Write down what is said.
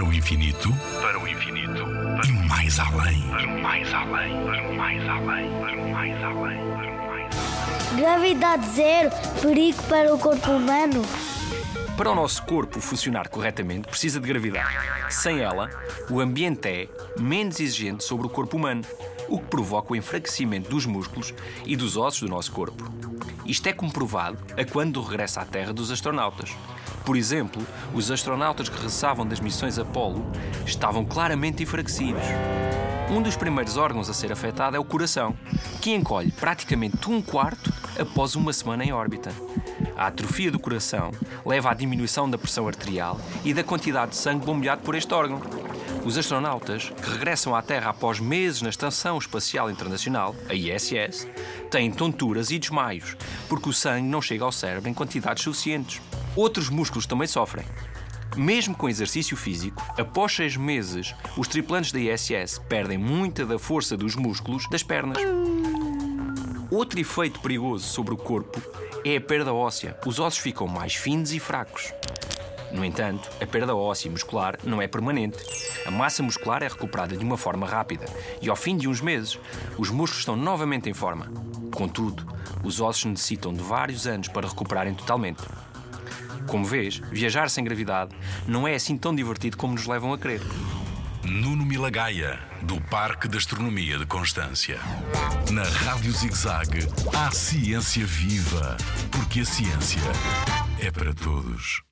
Para o infinito, para o infinito, e mais além. para o mais além, para o mais além, para o mais além, para o mais além. Gravidade zero, perigo para o corpo humano. Para o nosso corpo funcionar corretamente, precisa de gravidade. Sem ela, o ambiente é menos exigente sobre o corpo humano, o que provoca o enfraquecimento dos músculos e dos ossos do nosso corpo. Isto é comprovado a quando do regresso à Terra dos astronautas. Por exemplo, os astronautas que regressavam das missões Apollo estavam claramente enfraquecidos. Um dos primeiros órgãos a ser afetado é o coração, que encolhe praticamente um quarto após uma semana em órbita. A atrofia do coração leva à diminuição da pressão arterial e da quantidade de sangue bombeado por este órgão. Os astronautas, que regressam à Terra após meses na Estação Espacial Internacional, a ISS, têm tonturas e desmaios, porque o sangue não chega ao cérebro em quantidades suficientes. Outros músculos também sofrem. Mesmo com exercício físico, após seis meses, os tripulantes da ISS perdem muita da força dos músculos das pernas. Outro efeito perigoso sobre o corpo é a perda óssea. Os ossos ficam mais finos e fracos. No entanto, a perda óssea muscular não é permanente. A massa muscular é recuperada de uma forma rápida e, ao fim de uns meses, os músculos estão novamente em forma. Contudo, os ossos necessitam de vários anos para recuperarem totalmente. Como vês, viajar sem gravidade não é assim tão divertido como nos levam a crer. Nuno Milagaya, do Parque de Astronomia de Constância. Na Rádio ZigZag, há ciência viva, porque a ciência é para todos.